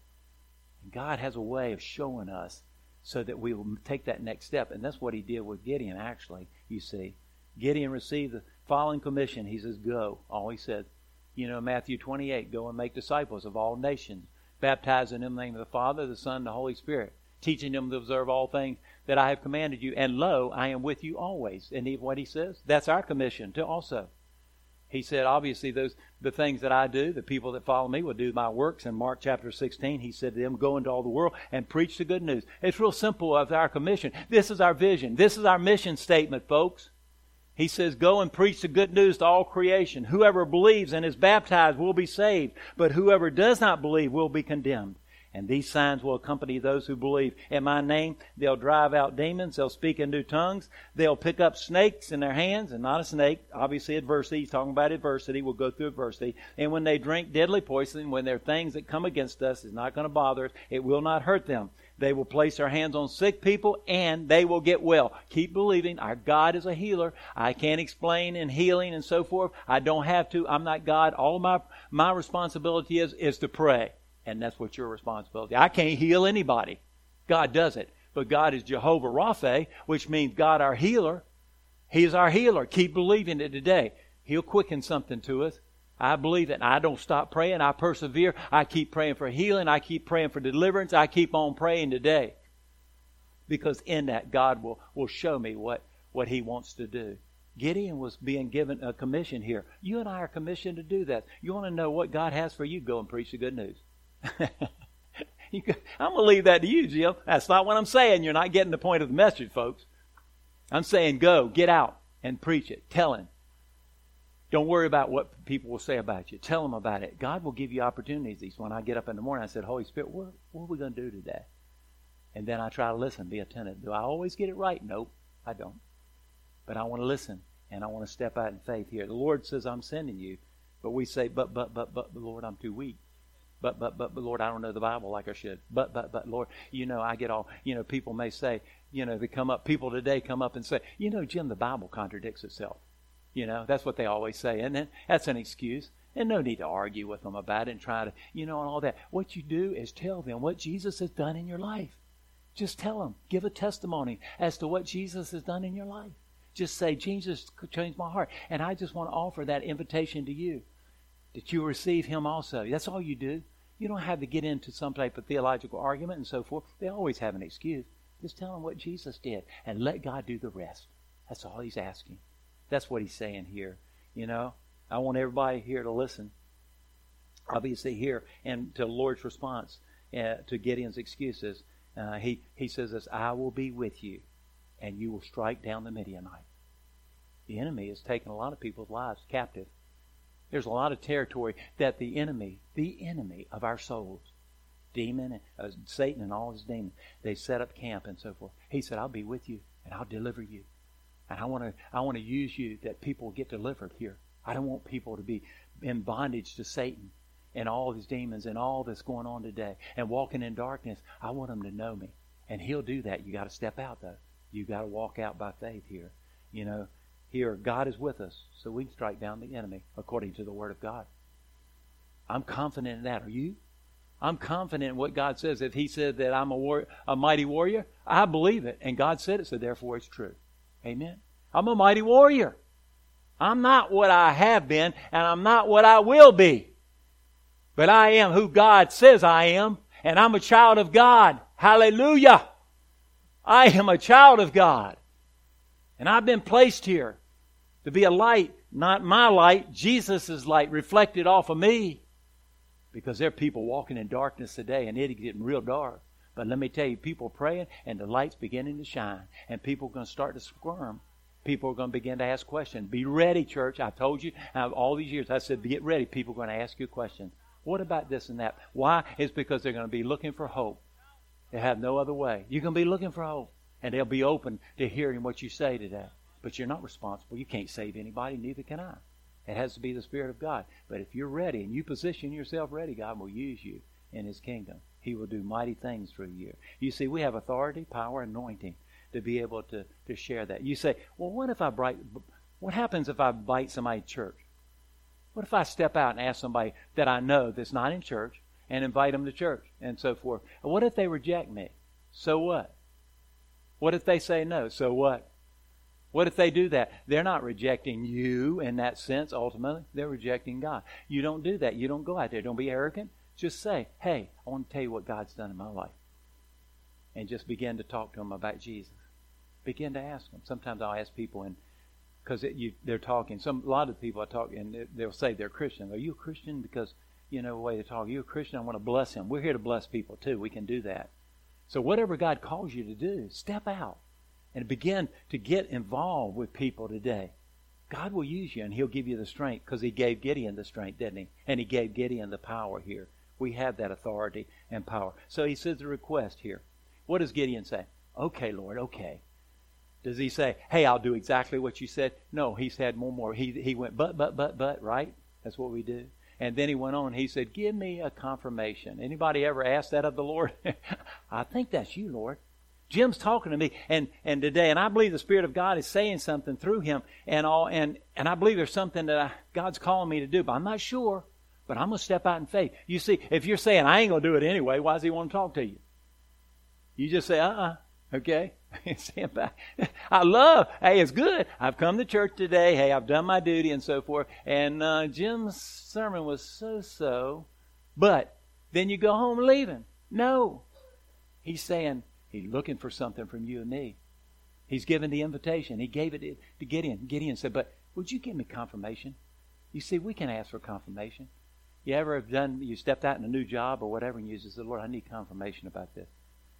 And God has a way of showing us so that we will take that next step. And that's what He did with Gideon. Actually, you see, Gideon received the following commission. He says, "Go." All He said you know, Matthew 28, go and make disciples of all nations, baptizing them in the name of the Father, the Son, and the Holy Spirit, teaching them to observe all things that I have commanded you. And lo, I am with you always. And even what he says, that's our commission to also. He said, obviously, those the things that I do, the people that follow me will do my works. In Mark chapter 16, he said to them, Go into all the world and preach the good news. It's real simple of our commission. This is our vision. This is our mission statement, folks. He says, Go and preach the good news to all creation. Whoever believes and is baptized will be saved, but whoever does not believe will be condemned. And these signs will accompany those who believe. In my name, they'll drive out demons. They'll speak in new tongues. They'll pick up snakes in their hands, and not a snake. Obviously, adversity. He's talking about adversity. We'll go through adversity. And when they drink deadly poison, when there are things that come against us, it's not going to bother us. It will not hurt them. They will place their hands on sick people and they will get well. Keep believing. Our God is a healer. I can't explain in healing and so forth. I don't have to. I'm not God. All my, my responsibility is, is to pray. And that's what your responsibility. I can't heal anybody. God does it. But God is Jehovah Rapha, which means God our healer. He is our healer. Keep believing it today. He'll quicken something to us. I believe it. And I don't stop praying. I persevere. I keep praying for healing. I keep praying for deliverance. I keep on praying today. Because in that, God will, will show me what, what He wants to do. Gideon was being given a commission here. You and I are commissioned to do that. You want to know what God has for you? Go and preach the good news. I'm going to leave that to you, Jim. That's not what I'm saying. You're not getting the point of the message, folks. I'm saying go, get out and preach it. Tell him. Don't worry about what people will say about you. Tell them about it. God will give you opportunities. When I get up in the morning, I said, Holy Spirit, what, what are we going to do today? And then I try to listen, be attentive. Do I always get it right? Nope, I don't. But I want to listen and I want to step out in faith here. The Lord says, I'm sending you. But we say, but, but, but, but, Lord, I'm too weak. But, but, but, but, Lord, I don't know the Bible like I should. But, but, but, Lord, you know, I get all, you know, people may say, you know, they come up, people today come up and say, you know, Jim, the Bible contradicts itself. You know, that's what they always say. And then that's an excuse. And no need to argue with them about it and try to, you know, and all that. What you do is tell them what Jesus has done in your life. Just tell them. Give a testimony as to what Jesus has done in your life. Just say, Jesus changed my heart. And I just want to offer that invitation to you that you receive Him also. That's all you do. You don't have to get into some type of theological argument and so forth. They always have an excuse. Just tell them what Jesus did and let God do the rest. That's all He's asking. That's what He's saying here. You know, I want everybody here to listen. Obviously, here and to the Lord's response uh, to Gideon's excuses. Uh, he, he says this, I will be with you, and you will strike down the Midianite. The enemy has taken a lot of people's lives captive. There's a lot of territory that the enemy, the enemy of our souls, demon, uh, Satan and all his demons, they set up camp and so forth. He said, I'll be with you and I'll deliver you. And I want to, I want to use you that people get delivered here. I don't want people to be in bondage to Satan and all these demons and all that's going on today and walking in darkness. I want them to know me. And he'll do that. You got to step out though. You got to walk out by faith here. You know, here, God is with us, so we can strike down the enemy according to the Word of God. I'm confident in that. Are you? I'm confident in what God says. If He said that I'm a, war- a mighty warrior, I believe it. And God said it, so therefore it's true. Amen. I'm a mighty warrior. I'm not what I have been, and I'm not what I will be. But I am who God says I am, and I'm a child of God. Hallelujah. I am a child of God. And I've been placed here to be a light, not my light, Jesus' light reflected off of me. Because there are people walking in darkness today and it's getting real dark. But let me tell you, people praying and the light's beginning to shine. And people are going to start to squirm. People are going to begin to ask questions. Be ready, church. I've told you all these years. I said, get ready. People are going to ask you questions. What about this and that? Why? It's because they're going to be looking for hope. They have no other way. You're going to be looking for hope. And they'll be open to hearing what you say today. But you're not responsible. You can't save anybody, neither can I. It has to be the Spirit of God. But if you're ready and you position yourself ready, God will use you in His kingdom. He will do mighty things through you. You see, we have authority, power, anointing to be able to, to share that. You say, well, what if I bright, what happens if I bite somebody church? What if I step out and ask somebody that I know that's not in church and invite them to church and so forth? What if they reject me? So what? What if they say no? So what? What if they do that? They're not rejecting you in that sense, ultimately. They're rejecting God. You don't do that. You don't go out there. Don't be arrogant. Just say, hey, I want to tell you what God's done in my life. And just begin to talk to them about Jesus. Begin to ask them. Sometimes I'll ask people, and because they're talking, some a lot of people I talk, and they'll say they're Christian. Are you a Christian? Because you know the way they talk. You're you a Christian? I want to bless him. We're here to bless people too. We can do that. So whatever God calls you to do, step out and begin to get involved with people today. God will use you and He'll give you the strength because He gave Gideon the strength, didn't He? And He gave Gideon the power here. We have that authority and power. So He says the request here. What does Gideon say? Okay, Lord, okay. Does he say, hey, I'll do exactly what you said? No, he said more, more. He, he went, but, but, but, but, right? That's what we do. And then he went on. He said, "Give me a confirmation." Anybody ever asked that of the Lord? I think that's you, Lord. Jim's talking to me, and and today, and I believe the Spirit of God is saying something through him, and all, and and I believe there's something that I, God's calling me to do, but I'm not sure. But I'm gonna step out in faith. You see, if you're saying I ain't gonna do it anyway, why does He want to talk to you? You just say, "Uh-uh." Okay? Stand back. I love, hey, it's good. I've come to church today. Hey, I've done my duty and so forth. And uh, Jim's sermon was so so. But then you go home leaving. No. He's saying, he's looking for something from you and me. He's given the invitation. He gave it to Gideon. Gideon said, But would you give me confirmation? You see, we can ask for confirmation. You ever have done, you stepped out in a new job or whatever, and you just said, Lord, I need confirmation about this.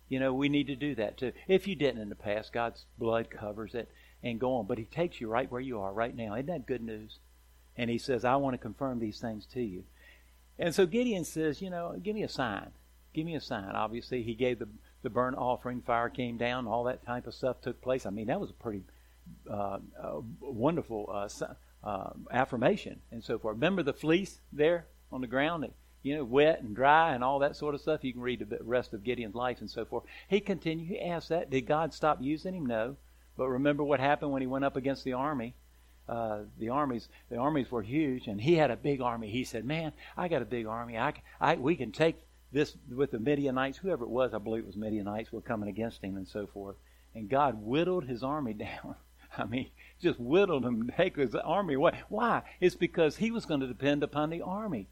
You know, we need to do that too. If you didn't in the past, God's blood covers it and go on. But He takes you right where you are right now. Isn't that good news? And he says, I want to confirm these things to you. And so Gideon says, You know, give me a sign. Give me a sign. Obviously, he gave the, the burnt offering, fire came down, all that type of stuff took place. I mean, that was a pretty uh, uh, wonderful uh, affirmation and so forth. Remember the fleece there on the ground? You know, wet and dry and all that sort of stuff. You can read the rest of Gideon's life and so forth. He continued. He asked that. Did God stop using him? No. But remember what happened when he went up against the army. Uh, the armies, the armies were huge, and he had a big army. He said, "Man, I got a big army. I, I, we can take this with the Midianites, whoever it was. I believe it was Midianites were coming against him, and so forth. And God whittled his army down. I mean, just whittled him, take his army away. Why? It's because he was going to depend upon the army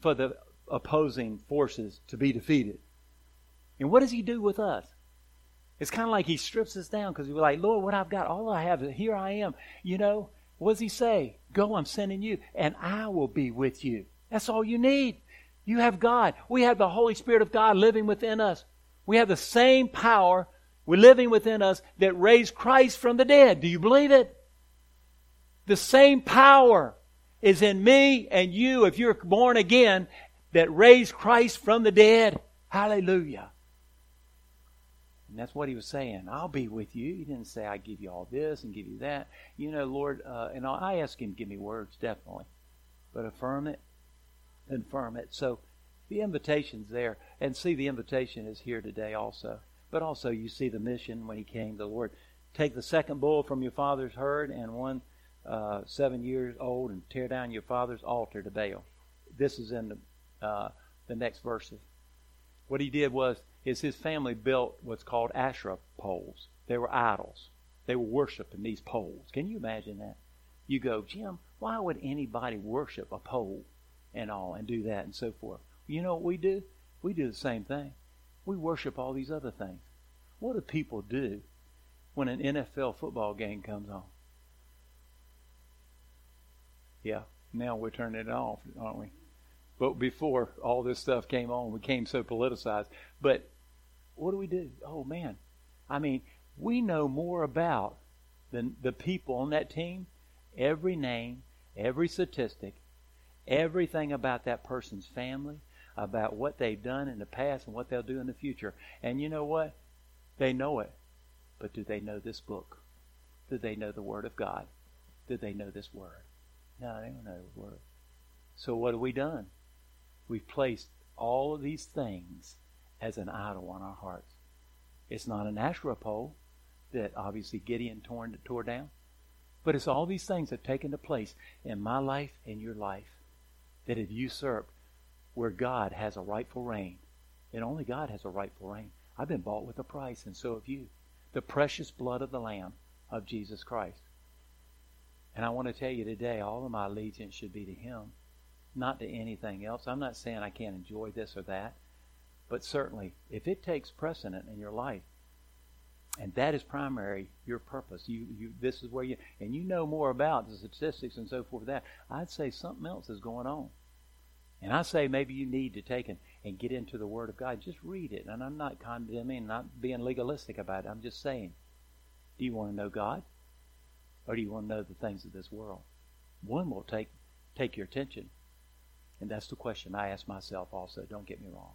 for the opposing forces to be defeated. And what does he do with us? It's kind of like he strips us down because we're like, Lord, what I've got, all I have, here I am. You know, what does he say? Go, I'm sending you, and I will be with you. That's all you need. You have God. We have the Holy Spirit of God living within us. We have the same power we're living within us that raised Christ from the dead. Do you believe it? The same power is in me and you if you're born again that raised Christ from the dead. Hallelujah. And that's what he was saying. I'll be with you. He didn't say, I give you all this and give you that. You know, Lord, uh, and I ask him give me words, definitely. But affirm it, confirm it. So the invitation's there. And see, the invitation is here today also. But also, you see the mission when he came, the Lord. Take the second bull from your father's herd and one uh, seven years old and tear down your father's altar to Baal. This is in the, uh, the next verses. What he did was, is his family built what's called Asherah poles. They were idols. They were worshiping these poles. Can you imagine that? You go, Jim, why would anybody worship a pole and all and do that and so forth? You know what we do? We do the same thing. We worship all these other things. What do people do when an NFL football game comes on? Yeah, now we're turning it off, aren't we? But before all this stuff came on, we became so politicized. But what do we do? Oh man, I mean, we know more about the the people on that team, every name, every statistic, everything about that person's family, about what they've done in the past and what they'll do in the future. And you know what? They know it. But do they know this book? Do they know the Word of God? Do they know this Word? No, they don't know the Word. So what have we done? We've placed all of these things as an idol on our hearts. It's not an Asherah pole that obviously Gideon torn, tore down, but it's all these things that have taken place in my life and your life that have usurped where God has a rightful reign. And only God has a rightful reign. I've been bought with a price, and so have you. The precious blood of the Lamb of Jesus Christ. And I want to tell you today, all of my allegiance should be to Him, not to anything else. I'm not saying I can't enjoy this or that, but certainly, if it takes precedent in your life, and that is primary your purpose. You, you, this is where you, and you know more about the statistics and so forth. That I'd say something else is going on. And I say maybe you need to take and, and get into the Word of God. Just read it. And I'm not condemning, not being legalistic about it. I'm just saying, do you want to know God? Or do you want to know the things of this world? One will take take your attention. And that's the question I ask myself also. Don't get me wrong.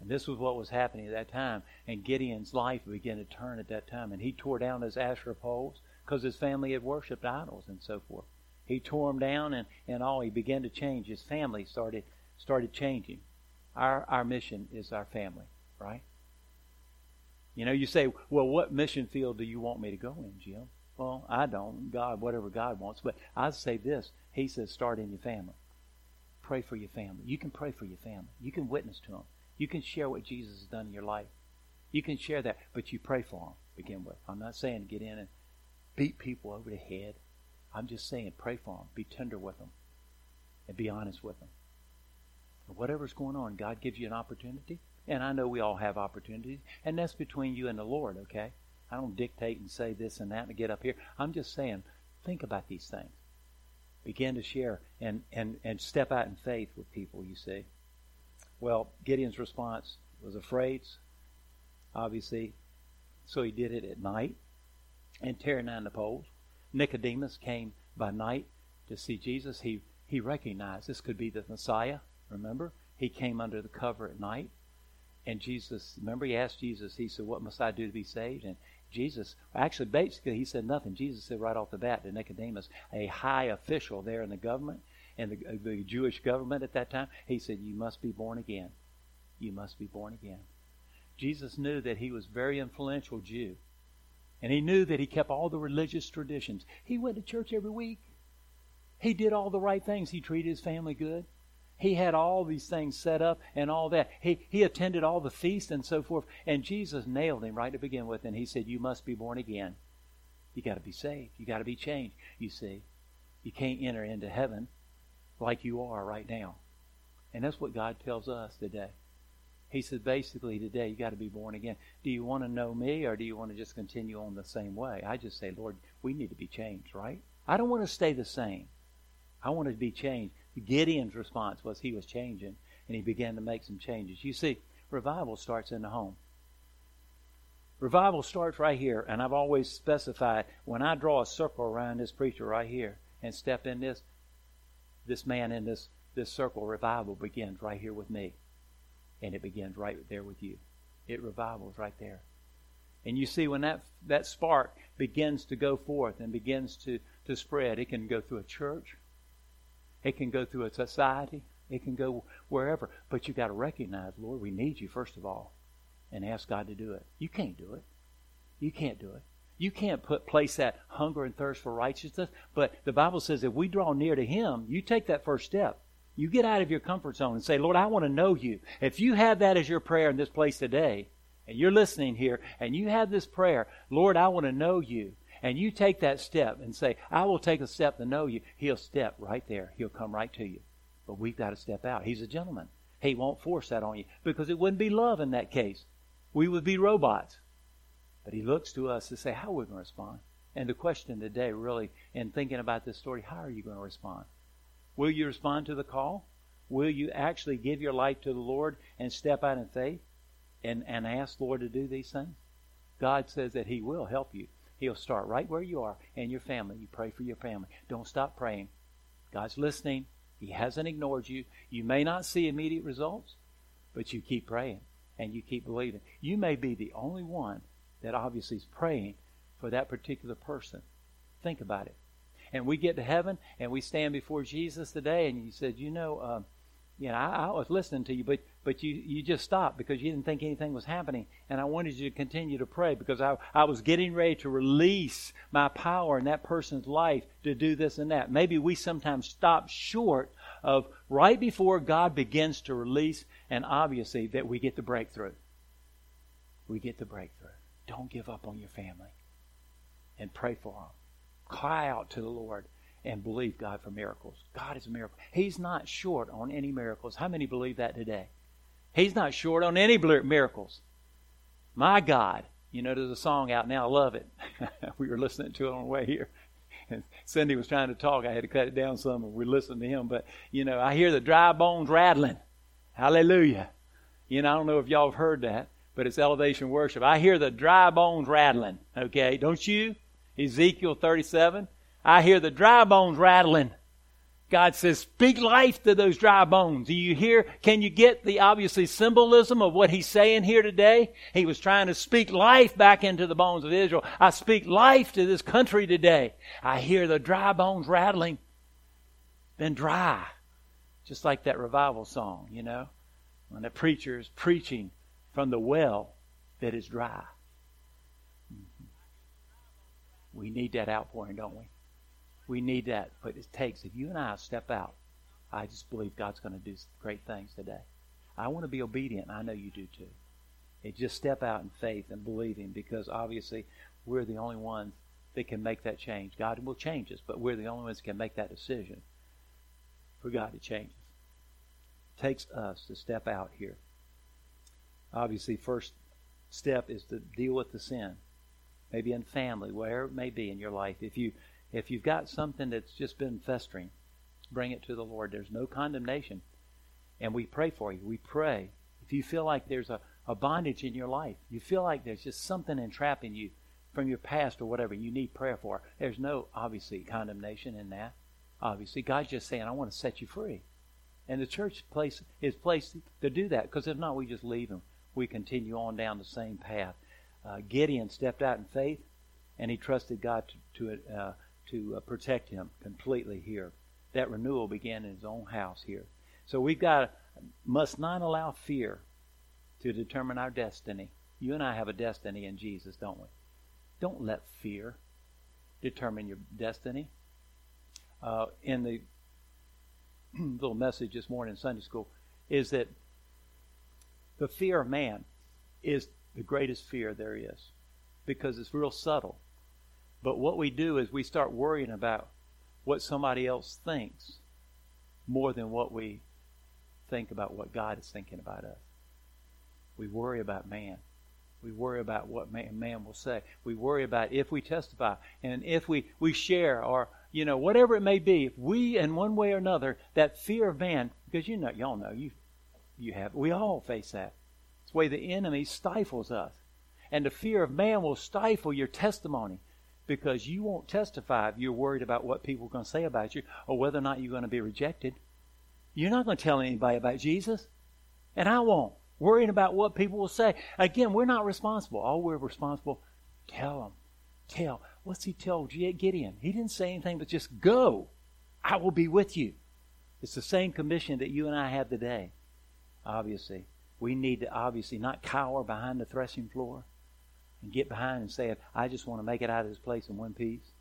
And this was what was happening at that time. And Gideon's life began to turn at that time. And he tore down his Asherah poles because his family had worshipped idols and so forth. He tore them down and, and all. He began to change. His family started started changing. Our our mission is our family, right? You know, you say, well, what mission field do you want me to go in, Jim? Well, I don't. God, whatever God wants. But I say this. He says, start in your family. Pray for your family. You can pray for your family. You can witness to them. You can share what Jesus has done in your life. You can share that, but you pray for them. Begin with. I'm not saying get in and beat people over the head. I'm just saying, pray for them. Be tender with them. And be honest with them. And whatever's going on, God gives you an opportunity. And I know we all have opportunities. And that's between you and the Lord, okay? I don't dictate and say this and that and get up here. I'm just saying, think about these things. Begin to share and, and, and step out in faith with people, you see. Well, Gideon's response was afraid, obviously. So he did it at night and tearing down the poles. Nicodemus came by night to see Jesus, he, he recognized this could be the Messiah. Remember? He came under the cover at night. And Jesus, remember, he asked Jesus, he said, What must I do to be saved? And Jesus, actually, basically, he said nothing. Jesus said right off the bat to Nicodemus, a high official there in the government, and the, the Jewish government at that time, he said, You must be born again. You must be born again. Jesus knew that he was very influential Jew. And he knew that he kept all the religious traditions. He went to church every week. He did all the right things. He treated his family good. He had all these things set up and all that. He, he attended all the feasts and so forth. And Jesus nailed him right to begin with. And he said, You must be born again. You got to be saved. You got to be changed. You see, you can't enter into heaven like you are right now. And that's what God tells us today. He said, basically, today you got to be born again. Do you want to know me or do you want to just continue on the same way? I just say, Lord, we need to be changed, right? I don't want to stay the same. I want to be changed. Gideon's response was he was changing, and he began to make some changes. You see, revival starts in the home. Revival starts right here, and I've always specified when I draw a circle around this preacher right here and step in this, this man in this, this circle, revival begins right here with me. And it begins right there with you. It revivals right there. And you see, when that, that spark begins to go forth and begins to, to spread, it can go through a church, it can go through a society. It can go wherever. But you got to recognize, Lord, we need you, first of all, and ask God to do it. You can't do it. You can't do it. You can't put place that hunger and thirst for righteousness. But the Bible says if we draw near to Him, you take that first step. You get out of your comfort zone and say, Lord, I want to know you. If you have that as your prayer in this place today, and you're listening here, and you have this prayer, Lord, I want to know you and you take that step and say, I will take a step to know you, he'll step right there. He'll come right to you. But we've got to step out. He's a gentleman. He won't force that on you because it wouldn't be love in that case. We would be robots. But he looks to us to say, how are we going to respond? And the question today, really, in thinking about this story, how are you going to respond? Will you respond to the call? Will you actually give your life to the Lord and step out in faith and, and ask the Lord to do these things? God says that He will help you. He'll start right where you are and your family. You pray for your family. Don't stop praying. God's listening. He hasn't ignored you. You may not see immediate results, but you keep praying and you keep believing. You may be the only one that obviously is praying for that particular person. Think about it. And we get to heaven and we stand before Jesus today, and you said, You know, um, you know, I, I, was listening to you, but but you you just stopped because you didn't think anything was happening, and I wanted you to continue to pray because I I was getting ready to release my power in that person's life to do this and that. Maybe we sometimes stop short of right before God begins to release, and obviously that we get the breakthrough. We get the breakthrough. Don't give up on your family, and pray for them. Cry out to the Lord and believe God for miracles. God is a miracle. He's not short on any miracles. How many believe that today? He's not short on any miracles. My God. You know, there's a song out now. I love it. we were listening to it on the way here. And Cindy was trying to talk. I had to cut it down some, and we listened to him. But, you know, I hear the dry bones rattling. Hallelujah. You know, I don't know if y'all have heard that, but it's elevation worship. I hear the dry bones rattling. Okay, don't you? Ezekiel 37. I hear the dry bones rattling. God says, speak life to those dry bones. Do you hear? Can you get the obviously symbolism of what he's saying here today? He was trying to speak life back into the bones of Israel. I speak life to this country today. I hear the dry bones rattling. Been dry. Just like that revival song, you know, when the preacher is preaching from the well that is dry. Mm-hmm. We need that outpouring, don't we? We need that. But it takes, if you and I step out, I just believe God's going to do great things today. I want to be obedient. I know you do too. It just step out in faith and believe Him because obviously we're the only ones that can make that change. God will change us, but we're the only ones that can make that decision for God to change us. It takes us to step out here. Obviously, first step is to deal with the sin. Maybe in family, wherever it may be in your life. If you if you've got something that's just been festering, bring it to the Lord. There's no condemnation. And we pray for you. We pray. If you feel like there's a, a bondage in your life, you feel like there's just something entrapping you from your past or whatever you need prayer for, there's no, obviously, condemnation in that. Obviously, God's just saying, I want to set you free. And the church place is placed to do that because if not, we just leave them. We continue on down the same path. Uh, Gideon stepped out in faith, and he trusted God to to, uh, to uh, protect him completely here. That renewal began in his own house here. So we've got must not allow fear to determine our destiny. You and I have a destiny in Jesus, don't we? Don't let fear determine your destiny. Uh, in the little message this morning in Sunday school, is that the fear of man is the greatest fear there is because it's real subtle. But what we do is we start worrying about what somebody else thinks more than what we think about what God is thinking about us. We worry about man. We worry about what man, man will say. We worry about if we testify and if we, we share or, you know, whatever it may be. If we, in one way or another, that fear of man, because you know, y'all know, you, you have, we all face that. It's the way the enemy stifles us. And the fear of man will stifle your testimony because you won't testify if you're worried about what people are going to say about you or whether or not you're going to be rejected. You're not going to tell anybody about Jesus, and I won't. Worrying about what people will say. Again, we're not responsible. All we're responsible, tell them. Tell. What's he tell Gideon? He didn't say anything but just go. I will be with you. It's the same commission that you and I have today. Obviously, we need to obviously not cower behind the threshing floor and get behind and say, I just want to make it out of this place in one piece.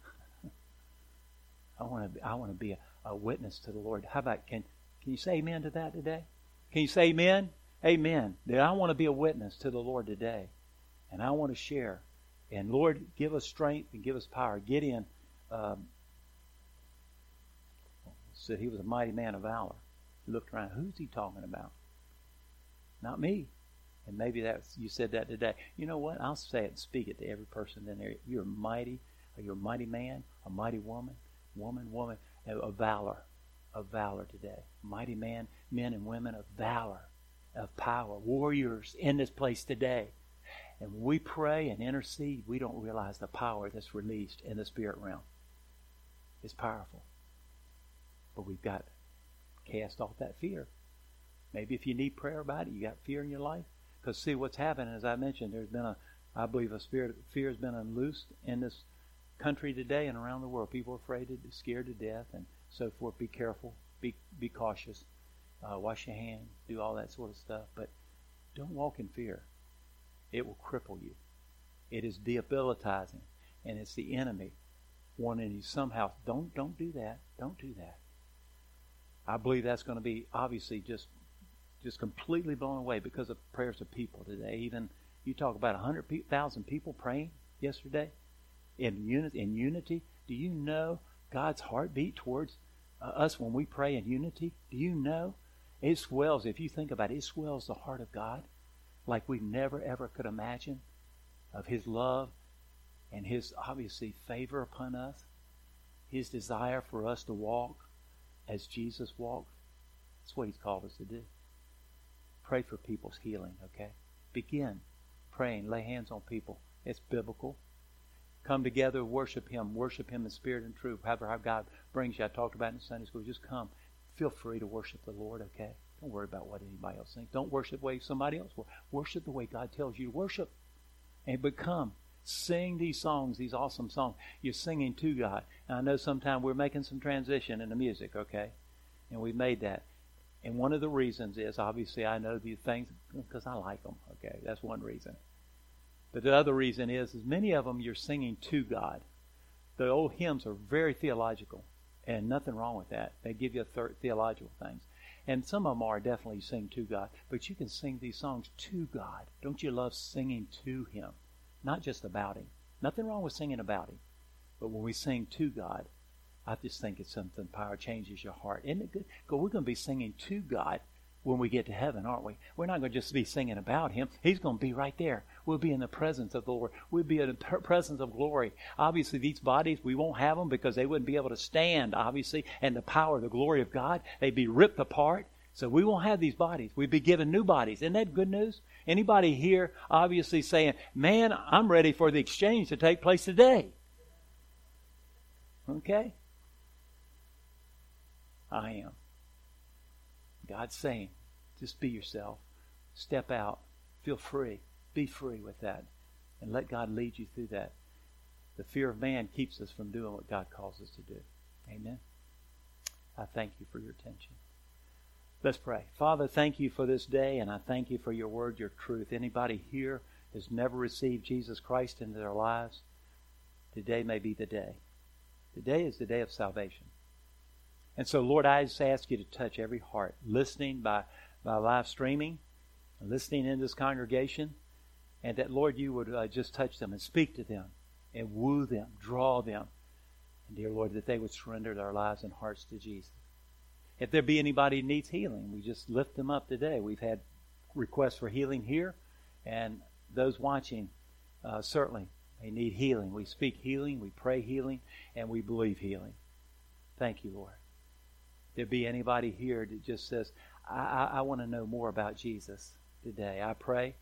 I want to, I want to be a, a witness to the Lord. How about, can, can you say amen to that today? Can you say amen? Amen. That I want to be a witness to the Lord today. And I want to share. And Lord, give us strength and give us power. Gideon um, said he was a mighty man of valor. He looked around. Who's he talking about? Not me. And maybe that's you said that today. You know what? I'll say it and speak it to every person in there. You're mighty. You're a mighty man, a mighty woman, woman, woman, of valor, of valor today. Mighty man, men and women of valor, of power, warriors in this place today. And we pray and intercede, we don't realize the power that's released in the spirit realm. It's powerful. But we've got to cast off that fear. Maybe if you need prayer about it, you got fear in your life, because see what's happened, as I mentioned, there's been a, I believe, a spirit of fear has been unloosed in this country today and around the world. People are afraid, to, scared to death, and so forth. Be careful. Be be cautious. Uh, wash your hands. Do all that sort of stuff. But don't walk in fear. It will cripple you. It is debilitating, and it's the enemy wanting you somehow. Don't don't do that. Don't do that. I believe that's going to be obviously just just completely blown away because of prayers of people today. Even you talk about 100,000 people praying yesterday in unity. In unity, do you know God's heartbeat towards uh, us when we pray in unity? Do you know it swells? If you think about it, it swells the heart of God like we never ever could imagine of His love and His obviously favor upon us, His desire for us to walk as Jesus walked. That's what He's called us to do. Pray for people's healing, okay? Begin praying. Lay hands on people. It's biblical. Come together, worship Him. Worship Him in spirit and truth. However, how God brings you. I talked about in Sunday school. Just come. Feel free to worship the Lord, okay? Don't worry about what anybody else thinks. Don't worship the way somebody else will. Worship the way God tells you to worship. And become. Sing these songs, these awesome songs. You're singing to God. And I know sometimes we're making some transition in the music, okay? And we've made that. And one of the reasons is obviously I know these things because I like them. Okay, that's one reason. But the other reason is, is many of them you're singing to God. The old hymns are very theological, and nothing wrong with that. They give you theological things, and some of them are definitely sing to God. But you can sing these songs to God. Don't you love singing to Him, not just about Him? Nothing wrong with singing about Him, but when we sing to God, I just think it's something power changes your heart. Isn't it good? Because we're going to be singing to God when we get to heaven, aren't we? We're not going to just be singing about Him. He's going to be right there. We'll be in the presence of the Lord. We'll be in the presence of glory. Obviously, these bodies, we won't have them because they wouldn't be able to stand, obviously, and the power, the glory of God. They'd be ripped apart. So we won't have these bodies. We'd be given new bodies. Isn't that good news? Anybody here obviously saying, man, I'm ready for the exchange to take place today? Okay? I am. God's saying, just be yourself. Step out. Feel free. Be free with that. And let God lead you through that. The fear of man keeps us from doing what God calls us to do. Amen. I thank you for your attention. Let's pray. Father, thank you for this day, and I thank you for your word, your truth. Anybody here has never received Jesus Christ into their lives, today may be the day. Today is the day of salvation. And so, Lord, I just ask you to touch every heart listening by, by live streaming, listening in this congregation, and that, Lord, you would uh, just touch them and speak to them and woo them, draw them. And, dear Lord, that they would surrender their lives and hearts to Jesus. If there be anybody who needs healing, we just lift them up today. We've had requests for healing here, and those watching uh, certainly they need healing. We speak healing, we pray healing, and we believe healing. Thank you, Lord there be anybody here that just says, I, I, I want to know more about Jesus today. I pray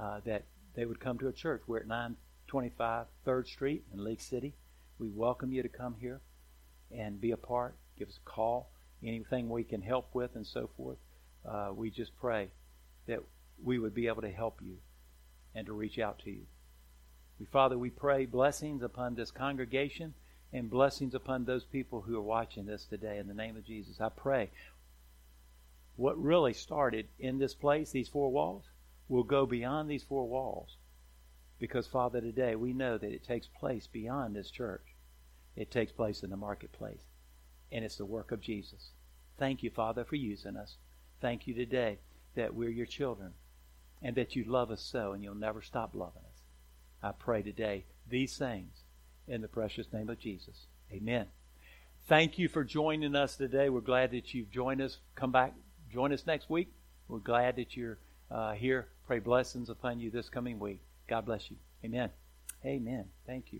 uh, that they would come to a church. We're at 925 3rd Street in Lake City. We welcome you to come here and be a part. Give us a call. Anything we can help with and so forth. Uh, we just pray that we would be able to help you and to reach out to you. We, Father, we pray blessings upon this congregation and blessings upon those people who are watching this today in the name of Jesus. I pray what really started in this place, these four walls, will go beyond these four walls. Because, Father, today we know that it takes place beyond this church. It takes place in the marketplace. And it's the work of Jesus. Thank you, Father, for using us. Thank you today that we're your children and that you love us so and you'll never stop loving us. I pray today these things in the precious name of Jesus. Amen. Thank you for joining us today. We're glad that you've joined us. Come back, join us next week. We're glad that you're uh, here. Pray blessings upon you this coming week. God bless you. Amen. Amen. Thank you.